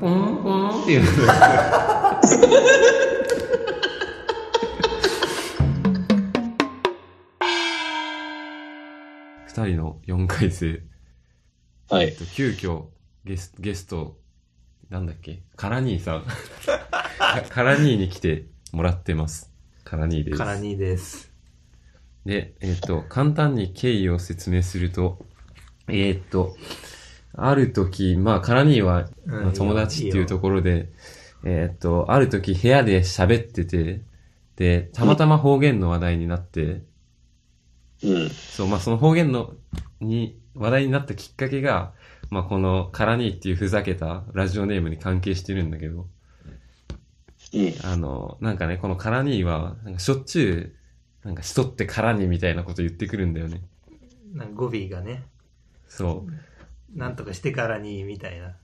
ポンポンっていうの二人の4回生。はい。えっと、急遽ゲスゲスト、なんだっけ？カラニーさん。カラニーに来てもらってます。カラニーです。カラニーです。で、えっ、と、簡単に経緯を説明すると、えっ、と、ある時、まあ、カラニーは、友達っていうとこころで、えっ、と、ある時部屋で喋ってて、で、たまたま方言の話題になって、うん。そう、まあ、その方言の、に、話題になったきっかけが、まあ、このカラニーっていうふざけたラジオネームに関係してるんだけど、うん。あの、なんかね、このカラニーは、なんかしょっちゅう、なんか人ってカラニみたいなこと言ってくるんだよね。なんか語尾がね、そう。なんとかしてからに、みたいな。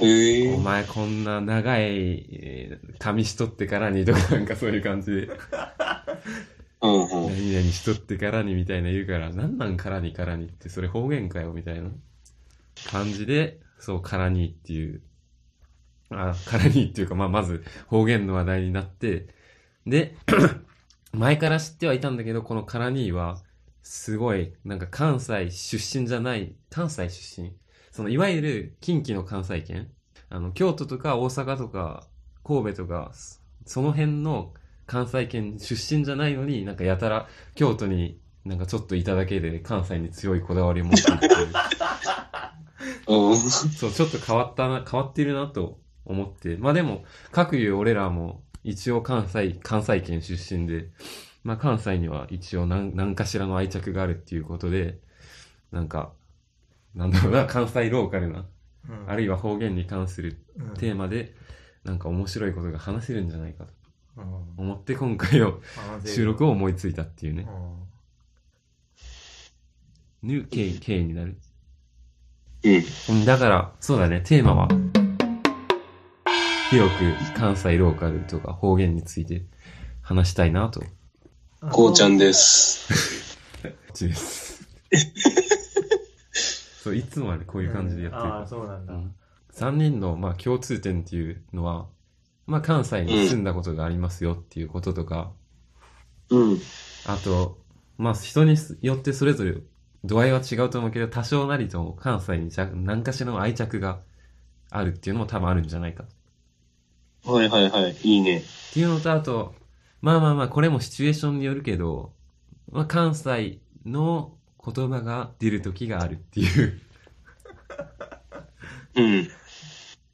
へえお。前こんな長い、えー髪しとってからにとかなんかそういう感じで、うんうん。何々しとってからにみたいな言うから、なんなんからにからにってそれ方言かよみたいな感じで、そう、からにっていう、あ、からにっていうか、まあまず方言の話題になって、で、前から知ってはいたんだけど、このからには、すごい、なんか関西出身じゃない、関西出身？その、いわゆる近畿の関西圏？あの、京都とか大阪とか神戸とか、その辺の関西圏出身じゃないのに、なんかやたら京都になんかちょっといただけで関西に強いこだわりを持ってるって。そう、ちょっと変わったな、変わってるなと思って。まあでも、各いう俺らも一応関西、関西圏出身で、まあ関西には一応何何かしらの愛着があるっていうことで、なんか、なんだろうな、関西ローカルな、うん。あるいは方言に関するうん。テーマで、なんか面白いことが話せるんじゃないかと。うん。思って今回の収録を思いついたっていうね。うん。ぬ、経緯、経緯になる。うん。うんだから、そうだね、テーマは、広く関西ローカルとか方言について話したいなと、ここうちゃんです。っちです。そう、いつもはね、こういう感じでやってるああ、から。そうなんだ。うん3人の、まあ、共通点っていうのは、まあ、関西に住んだことがありますよっていうこととか、うん。あと、まあ、人によってそれぞれ度合いは違うと思うけど、多少なりとも関西にじゃ何かしらの愛着があるっていうのも多分あるんじゃないか。はいはいはい。いいね。っていうのと、あと、まあまあまあ、これもシチュエーションによるけど、まあ、関西の言葉が出る時があるっていう。うん。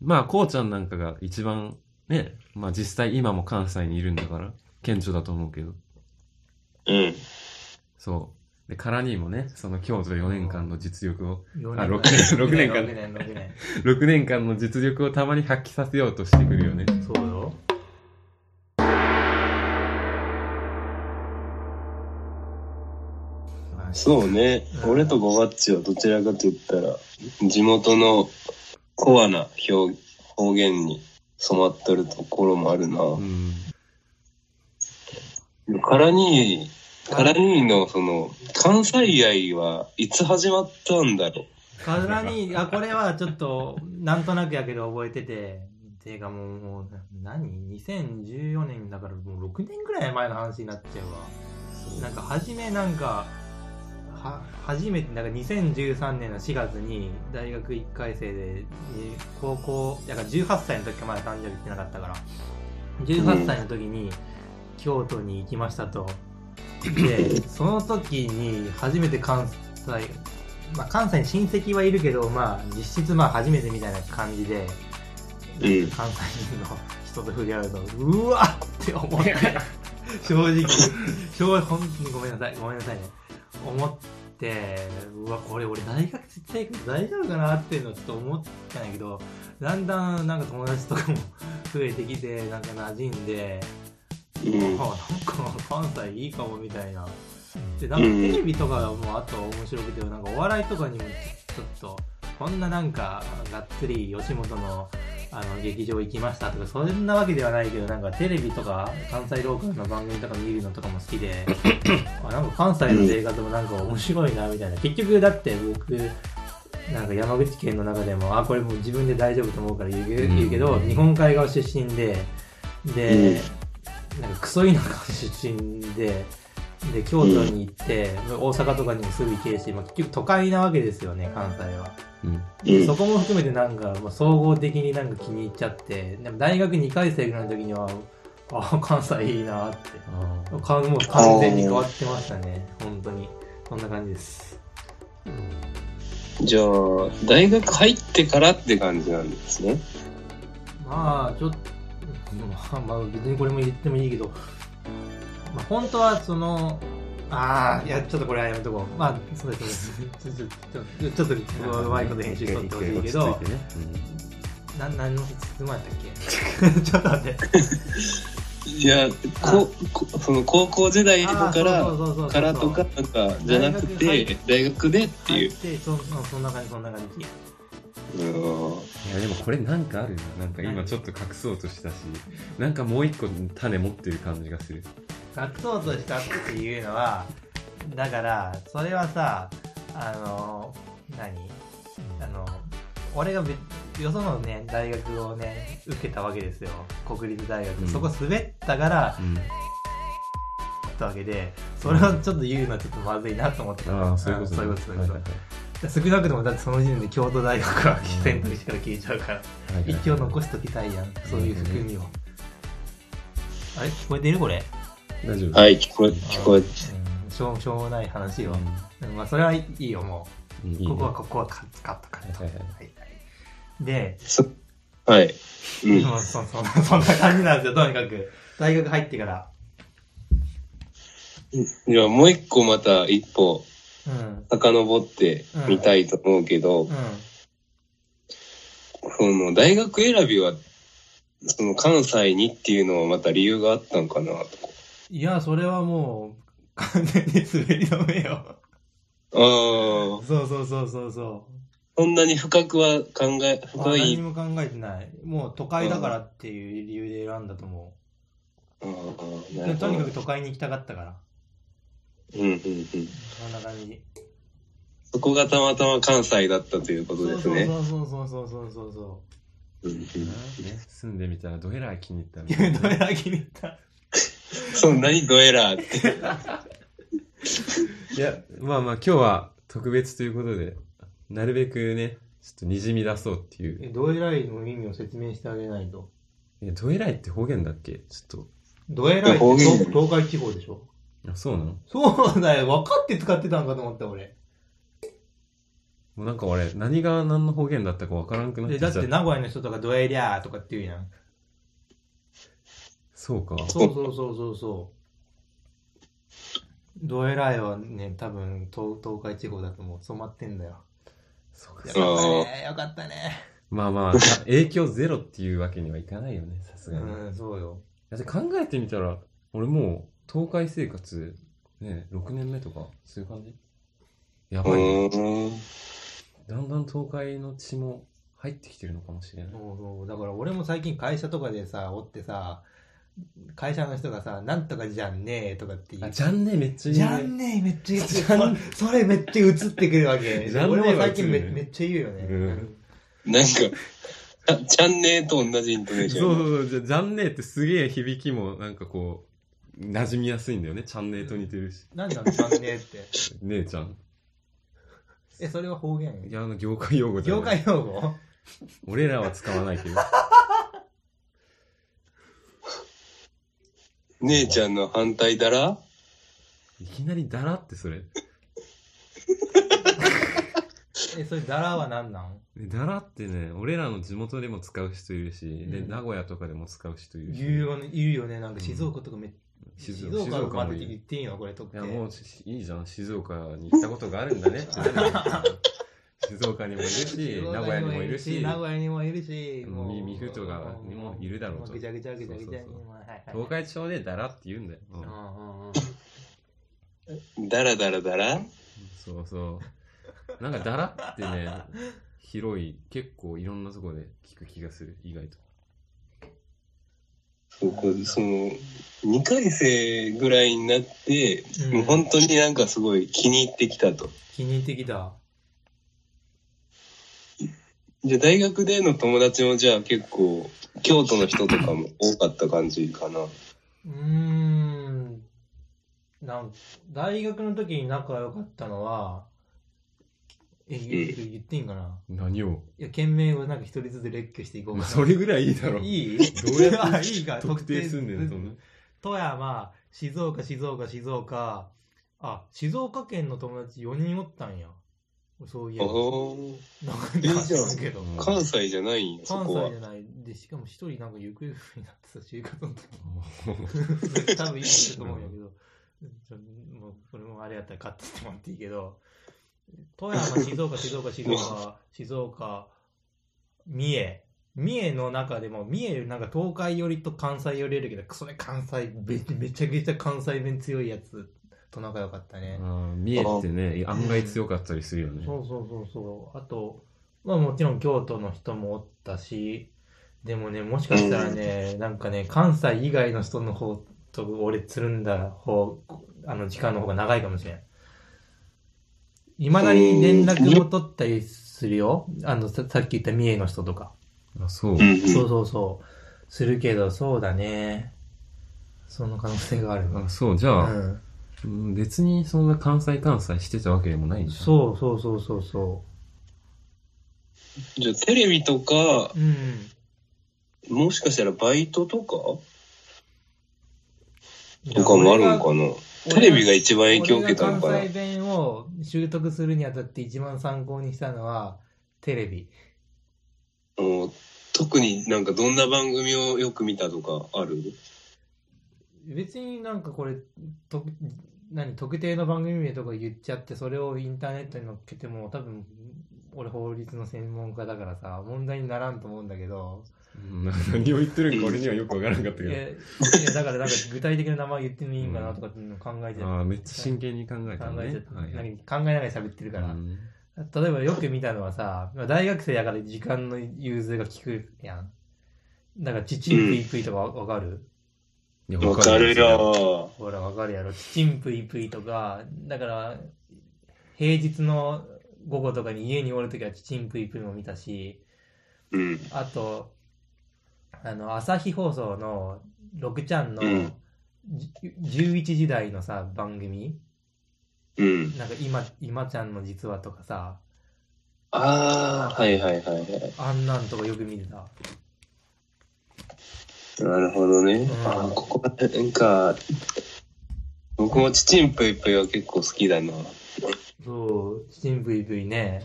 まあ、こうちゃんなんかが一番ね、まあ実際今も関西にいるんだから、顕著だと思うけど。うん。そう。で、カラニーもね、その京都4年間の実力を、四あ六年六年間6年、6年。6年間の実力をたまに発揮させようとしてくるよね。そうよ。まあそうね。俺とゴバッチはどちらかと言ったら、地元のコアな表方言に染まっとるところもあるな。うん。カラニー、カラニーのその、関西愛はいつ始まったんだろカラニあ、これはちょっと、なんとなくやけど覚えてて、ていうかもう、もう何 ?2014 年だからもう6年ぐらい前の話になっちゃうわ。なんか、初めなんか、は、初めて、なんか2013年の4月に大学1回生で、えー高校、だから18歳の時かまだ誕生日ってなかったから、18歳の時に京都に行きましたと。で、その時に初めて関西、まあ、関西に親戚はいるけど、まあ、実質まあ初めてみたいな感じで、うん。関西人の人と触れ合うと、うわっって思って、正直、正直、本当にごめんなさい、ごめんなさいね。思って、うわ、これ俺大学生活大丈夫かなっていうのをちょっと思ったんやけど、だんだんなんか友達とかも増えてきて、なんか馴染んで、う。うん。あなんか関西いいかもみたいな。で、なんかテレビとかもあと面白くて、なんかお笑いとかにもちょっと、こんななんか、がっつり吉本のあの劇場行きましたとか、そんなわけではないけど、なんかテレビとか、関西ローカルの番組とか見るのとかも好きで、あなんか関西の生活もなんか面白いなみたいな。結局だって僕、なんか山口県の中でも、あ、これもう自分で大丈夫と思うから言う,、うん言うけど、日本海側出身で、で、なんかクソ田舎出身で、で、京都に行って、大阪とかにもすぐ行けるし、まあ、結局都会なわけですよね、関西は。うん。うんそこも含めてなんか、まあ、総合的になんか気に入っちゃって、でも大学2回生ぐらいの時には、あ、関西いいなって。もう完全に変わってましたね、本当に。そんな感じです。じゃあ、大学入ってからって感じなんですね。まあ、ちょっと、まあ、まあ、別にこれも言ってもいいけど、まあ、本当はその、ああ、いや、ちょっとこれはやめとこう。まあ、そうですね。ちょっと、ちょっと、ちょっと、うまいこと編集しとってほしいけど何の質問やったっけちょっと待って。いや、ここその高校時代とから、そうそうそうそうからとか、なんか、じゃなくて、大学でっていう。で、そそんな感じ、そんな感じ。うんいやでもこれなんかあるな。なんか今ちょっと隠そうとしたし、なんかもう一個種持ってる感じがする。隠そうとしたっていうのは、だから、それはさ、あの、何？あの、俺がべよそのね、大学をね、受けたわけですよ。国立大学。うんそこ滑ったから、うん。ったわけで、それをちょっと言うのはちょっとまずいなと思って。ああ、そういうことそういうこと、そういうこはいと。少なくとも、だってその時点で京都大学は選択肢から消えちゃうから、はいはい一応残しときたいやん。そういう含みを。あれ？聞こえてるこれ？大丈夫。はい、聞こえ、聞こえ、うんしょうしょうもない話よ。ううんまあ、それはいいよ、もん。いいう。ねここは、ここはカット、カット、カット。はいはいはいで、そはい。うん。もうそそそんな感じなんですよ、とにかく。大学入ってから。じゃあもう一個また一歩うん。遡ってみたいと思うけど、うん。その大学選びは、その関西にっていうのはまた理由があったんかなとか。いや、それはもう、完全に滑り止めよ。ああ、そうそうそうそうそう。そんなに深くは考え、あ深い。何も考えてない。もう都会だからっていう理由で選んだと思ああう。なるほどでとにかく都会に行きたかったから。うんうんうん。そんな感じ。そこがたまたま関西だったということですね。そうそうそうそうそうそうそうんうんね、住んでみたらどえらい気に入ったう。みたいな どれだけに行った そんなにドエラーって。いや、まあまあ今日は特別ということで、なるべくね、ちょっとにじみ出そうっていう。え、どえらいの意味を説明してあげないと。え、どえらいって方言だっけ？ちょっどえらいって方言東東海地方でしょ？と。あ、そうなの？そうだよ。分かって使ってたんかと思った俺。もうなんか俺、何が何の方言だったかわからんくなっちゃった。だって名古屋の人とかどえりゃーとかって言うやん。そうか。そうそうそうそうそう。どえらいはね、多分東東海地方だともう染まってんだよ。そうかよ。かったね。よかったね。まあまあ、た影響ゼロっていうわけにはいかないよね、さすがに。うん、そうよ。だって考えてみたら、俺もう、東海生活、ね、6年目とか、そういう感じ？やうばいね。だんだん東海の血も入ってきてるのかもしれない。そうそう。だから俺も最近会社とかでさ、おってさ、会社の人がさ、なんとかじゃんねーとかって言あ、う。じゃんねめっちゃ言うね。じゃんねーめっちゃ言ってじゃんそそれめっちゃ映ってくるわけ。じゃんねーは俺も最近めめっちゃ言うよね。うんなんか、あチャンネルと同じイントネーション。そうそうそう、じゃ、じゃんねーってすげえ響きも、なんかこう、馴染みやすいんだよね。チャンネーと似てるし。何なのじゃんねーって。姉ちゃん。え、それは方言？いや、あの、業界用語じゃない。業界用語？俺らは使わないけど。姉ちゃんの反対だら？いきなりだらってそれ。え、それダラは何なん？でだらってね、俺らの地元でも使う人いるし、で、うん名古屋とかでも使う人いるし。言うよね、言うよね。なんか静岡とかめっ静静岡岡までもいい言っていいのこれとって。いや、もうしいいじゃん。静岡に行ったことがあるんだねってなるよ 静岡にもいるし、名古屋にもいるし、名古屋にもいるし、うんみ三府とかにもいるだろうとぐちゃぐちゃぐちゃぐちゃにそうそうそうはいはい東海地方でだらって言うんだよ。うんうんうんうんだらだらだらそうそう。なんかだらってね、広い、結構いろんなとこで聞く気がする、意外と。そうこうその、2回生ぐらいになって、うんもう本当になんかすごい気に入ってきたと。気に入ってきた。じゃあ大学での友達もじゃあ結構、京都の人とかも多かった感じかな。うーん。なん大学の時に仲良かったのは、え、言う言っていいんかな？何を？いや、県名をなんか一人ずつ列挙していこうかな。それぐらいいいだろ。いい？どうやってあ いいか、特定すんねん、特そんな。富山、静岡、静岡、静岡。あ、静岡県の友達4人おったんや。そういえば。なんかえじゃあ知らんけど。うん関西じゃないんや、そ関こは西じ。ゃない。で、しかも一人なんか行方不明になってた、就活の時。多分いいと思うんやけど。ちょもう、これもあれやったら買ってってもらっていいけど。富山、静岡、静岡、静岡、静岡、三重。三重の中でも、三重なんか東海寄りと関西寄りいるけど、それ関西め、めちゃくちゃ関西弁強いやつと仲良かったね。あー見えってね、案外強かったりするよね。そうそうそうそう。あと、まあもちろん京都の人もおったし、でもね、もしかしたらね、なんかね、関西以外の人の方と俺つるんだ方、あの時間の方が長いかもしれん。いまだに連絡も取ったりするよ。あの、ささっき言った三重の人とか。あ、そう。そうそうそう。するけど、そうだね。その可能性がある。あ、そう。じゃあ、うん。うん別にそんな関西関西してたわけでもないんだ。そうそうそうそうそじゃあテレビとか、う。うん。もしかしたらバイトとか？とかもあるんかな？テレビが一番影響を受けたのかな？俺が関西弁を習得するにあたって一番参考にしたのは、テレビ。もう特になんかどんな番組をよく見たとかある？別になんかこれ、と何、特定の番組名とか言っちゃって、それをインターネットに載っけても、多分、俺法律の専門家だからさ、問題にならんと思うんだけど、うんな 何を言ってるんか俺にはよくわからんかったけいや、いやだからなんか具体的な名前言ってもいいんかなとかっていうのを考えて、ど。ああ、めっちゃ真剣に考えたねえちゃって、。はい考えながら喋ってるから。うん例えばよく見たのはさ、大学生やから時間の融通が効くやん。だから、チチンプイプイとかわわかる、わかる。よ。ほら、わかるやろ。チチンプイプイとか、だから、平日の午後とかに家におるときはチチンプイプイも見たし、うん。あと、あの、朝日放送の6ちゃんのうんじ11時台のさ、番組うん。なんか今、今ちゃんの実話とかさ、ああ、はいはいはいはい。あんなんとかよく見てた。なるほどね。んあーここ、なんか、僕もチチンプイプイは結構好きだな。そう、チチンプイプイね。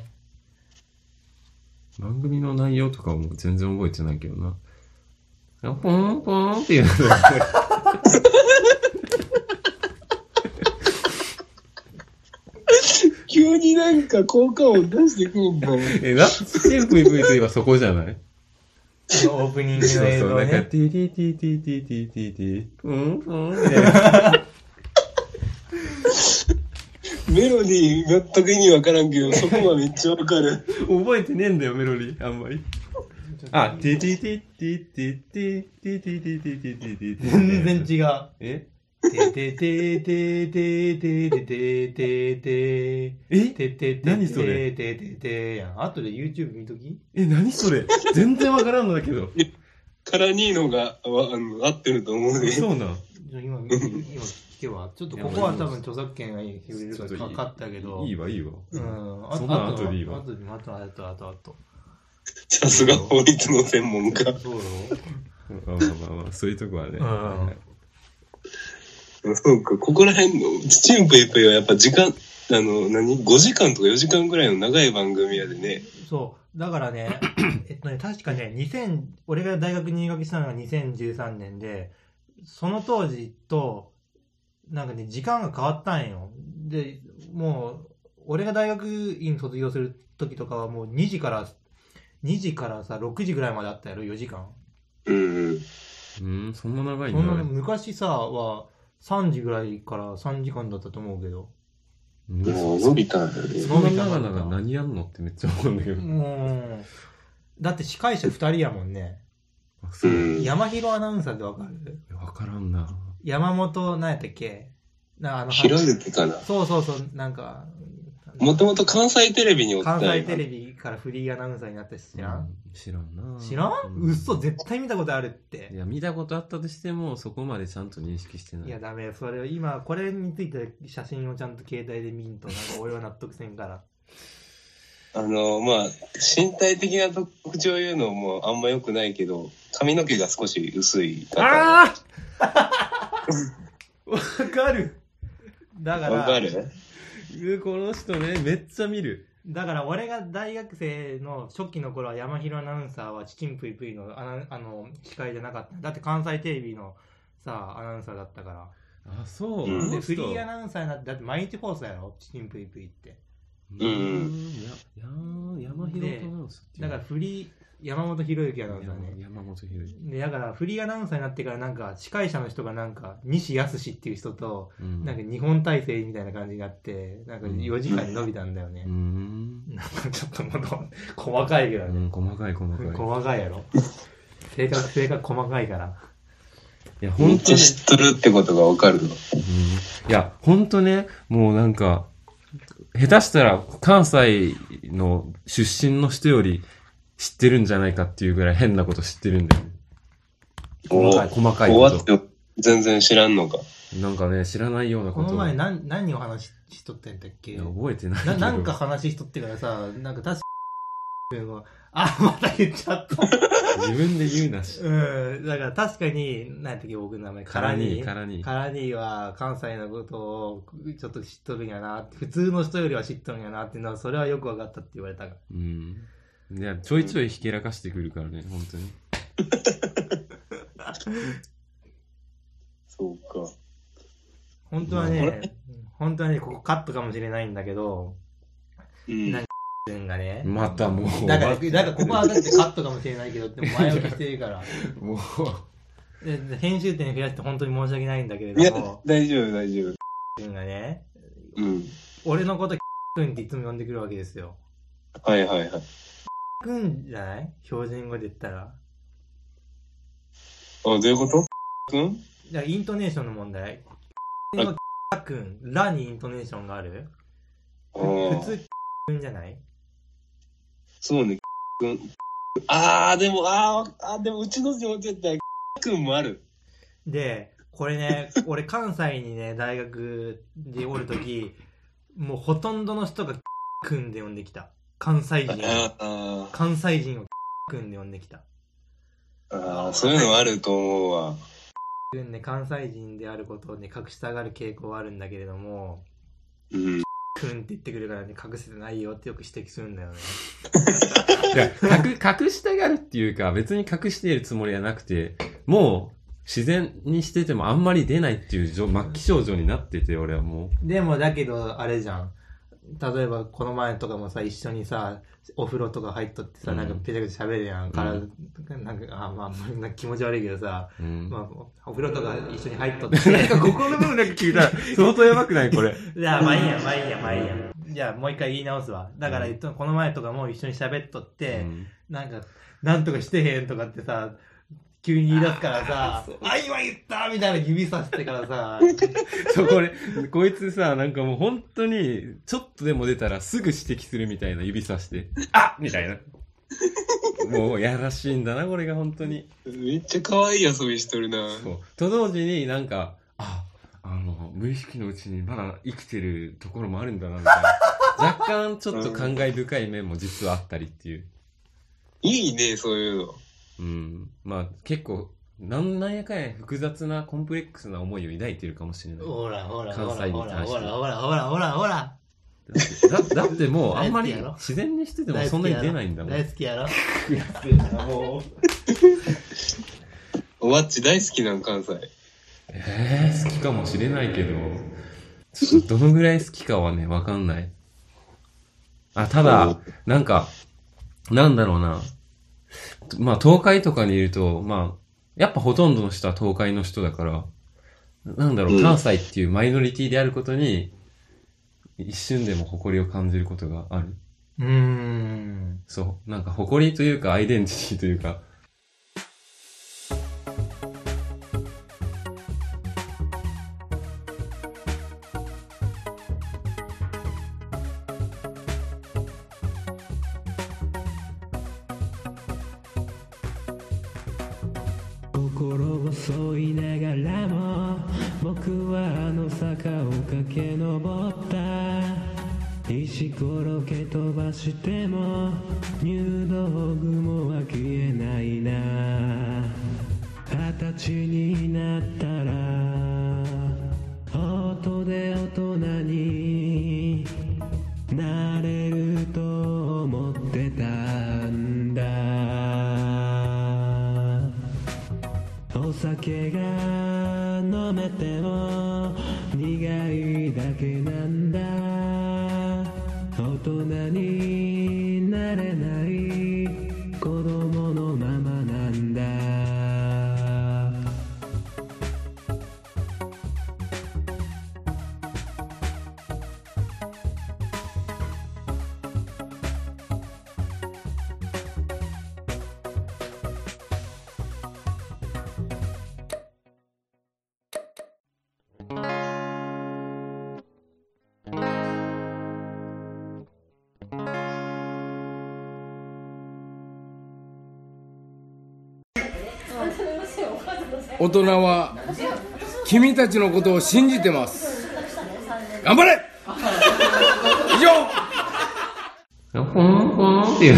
番組の内容とかも全然覚えてないけどな。あポンポンっていうのが 急になんか効果音出してくるんだよ。え、な、ちちんぷいぷいといえばそこじゃない？オープニングそうそう、の映像なんか、ね。ティティティティティティティティ、プンプンみたいな。メロディー全く意味わからんけど、そこはめっちゃわかる。覚えてねえんだよ、メロディー、あんまり。あ、ティティティティティティティティティティティティティティ全然違う。えてててててててててえててて何それてててやん。後で YouTube 見ときえ、何それ全然わからんのだけど。カラニーノがわあの合ってると思うね。そうなん。じゃ今、今聞けば。ちょっとここは多分著作権が触れるからかかったけど。いいわ、いいわ。うん。あそんなあとでいいわあとで、あと、あと、あと、あと。さすが法律の専門家。そうよ。まあまあまあまあ、そういうとこはね。うんそうか、ここら辺の、チチンプイプイはやっぱ時間、あの、何 ?5 時間とか4時間ぐらいの長い番組やでね。そう。だからね、えっとね、確かね、2000、俺が大学に入学したのが2013年で、その当時と、なんかね、時間が変わったんよ。で、もう、俺が大学院卒業する時とかはもう2時から、2時からさ、6時ぐらいまであったやろ、4時間。うんうん。うん、そんな長いんそんなだ。昔さ、は3時ぐらいから3時間だったと思うけど。うんもう伸びたんだね。そんな長々何やんのってめっちゃ思うんだけど。だって司会者2人やもんね。あそうう。ん。山広アナウンサーってわかる？わからんな。山本、何やったっけ？なあの、ひろゆきかな。そうそうそう、なんか、もともと関西テレビにおった関西テレビからフリーアナウンサーになったし知らん、うん。知らんな。知らん、う嘘絶対見たことあるって。いや、見たことあったとしても、そこまでちゃんと認識してない。いやダメ。それを今これについて写真をちゃんと携帯で見んとなんか俺は納得せんから。あの、まあ、身体的な特徴言うのもあんま良くないけど、髪の毛が少し薄い。方。ああ わかる。だからわかる？うこの人ね、めっちゃ見る。だから俺が大学生の初期の頃は山広アナウンサーはチキンプイプイのあのあの司会じゃなかった。だって関西テレビのさアナウンサーだったから。あ、そう。うん。でフリーアナウンサーになってだって毎日放送やろ？チキンプイプイって。ううん。ん。や、や、山広とアナウンサーっていう。だからフリー山本博之アナウンサーね山本博之。でだからフリーアナウンサーになってからなんか司会者の人がなんか西康っていう人とうんなんか日本体制みたいな感じになってなんか4時間に伸びたんだよねう、ん。なんかちょっともう細かいけどね、うん、細かい細かい。細かいやろ性格性格細かいからいや、本当ね。知っとるってことがわかるの？うんいや、本当ね、もうなんか、下手したら関西の出身の人より知ってるんじゃないかっていうぐらい変なこと知ってるんだよね。細かい、細かいこ終わって全然知らんのか。と。なんかね、知らないようなこと。この前何何を話ししとったんだっけ覚えてないけど。ななんか話しとってからさなんか確かあまた言っちゃった自分で言うなし。うんだから確かに何やったっけ僕の名前カラニー、カカラニー。カラニーは関西のことをちょっと知っとるんやなって普通の人よりは知っとるんやなっていうのはそれはよく分かったって言われたがうん。いや、ちょいちょいひけらかしてくるからね、本当に。そうか。本当はこね本当はねここカットかもしれないんだけどうん。なん君がねまたもう。だから、だからここはだってカットかもしれないけどって前置きしてるから。もう。でで編集点増やして本当に申し訳ないんだけれいやども、、大丈夫、大丈夫。君がね、うん。俺のこと 君っていつも呼んでくるわけですよ。はいはいはい。君じゃない？標準語で言ったら。あ、どういうこと？くん？だからイントネーションの問題。の君、らにイントネーションがある？あ普ー通、君じゃない？そうね。くん。あー、でも、あー、あーでもうちの地元やったら、くんもある。で、これね、俺関西にね、大学でおるとき、もうほとんどの人が君で呼んできた。関西人。関西人を 君で呼んできた。あー、そういうのあると思うわ。君ね、関西人であることをね、隠したがる傾向はあるんだけれども、うん。君って言ってくるからね、隠せてないよってよく指摘するんだよね。いや、隠、隠したがるっていうか、別に隠しているつもりはなくて、もう、自然にしててもあんまり出ないっていう状末期症状になってて、俺はもでも、だけど、あれじゃん。例えば、この前とかもさ、一緒にさ、お風呂とか入っとってさ、うんなんかペチャペチャ喋るやん。から、うなんか、あ、まあ、なんか気持ち悪いけどさ、う。うん。まあ、お風呂とか一緒に入っとって。なんかここの部分だけ聞いたら、相当やばくないこれ。いや、まあいいや、まあいいや、まあいいや。じゃあ、もう一回言い直すわ。だから、えっとこの前とかも一緒に喋っとって、うんなんか、なんとかしてへんとかってさ、急に言い出すからさ あ今言ったみたいな指さしてからさ、そう、これ、こいつさ、なんかもう本当に、ちょっとでも出たらすぐ指摘するみたいな指さして、あみたいな。もうやらしいんだな、これが本当に。めっちゃ可愛い遊びしとるな。そう。と同時になんか、あ、あの、無意識のうちにまだ生きてるところもあるんだな、みたいな。若干ちょっと感慨深い面も実はあったりっていう。いいね、そういうの。うん。まあ結構、なんなんやかんや複雑なコンプレックスな思いを抱いてるかもしれない。ほらほら関ほらほら西に対してほらほらほらほらほらだってだだってもう あんまり自然にしててもそんなに出ないんだもん。大好きやろもう。おわっち大好きなん、関西。えー、好きかもしれないけど、ちょっとどのぐらい好きかはね、わかんない。あ、ただ、なんか、なんだろうな。まあ、東海とかにいると、まあ、やっぱほとんどの人は東海の人だから、なんだろう、うん関西っていうマイノリティであることに、一瞬でも誇りを感じることがある。うーんそう。なんか誇りというか、アイデンティティというか、石ころけ飛ばしても入道雲は消えないな。二十歳になったら音で大人になれると思ってたんだ。お酒が大人は君たちのことを信じてます。頑張れ！以上。ポンポンっていう。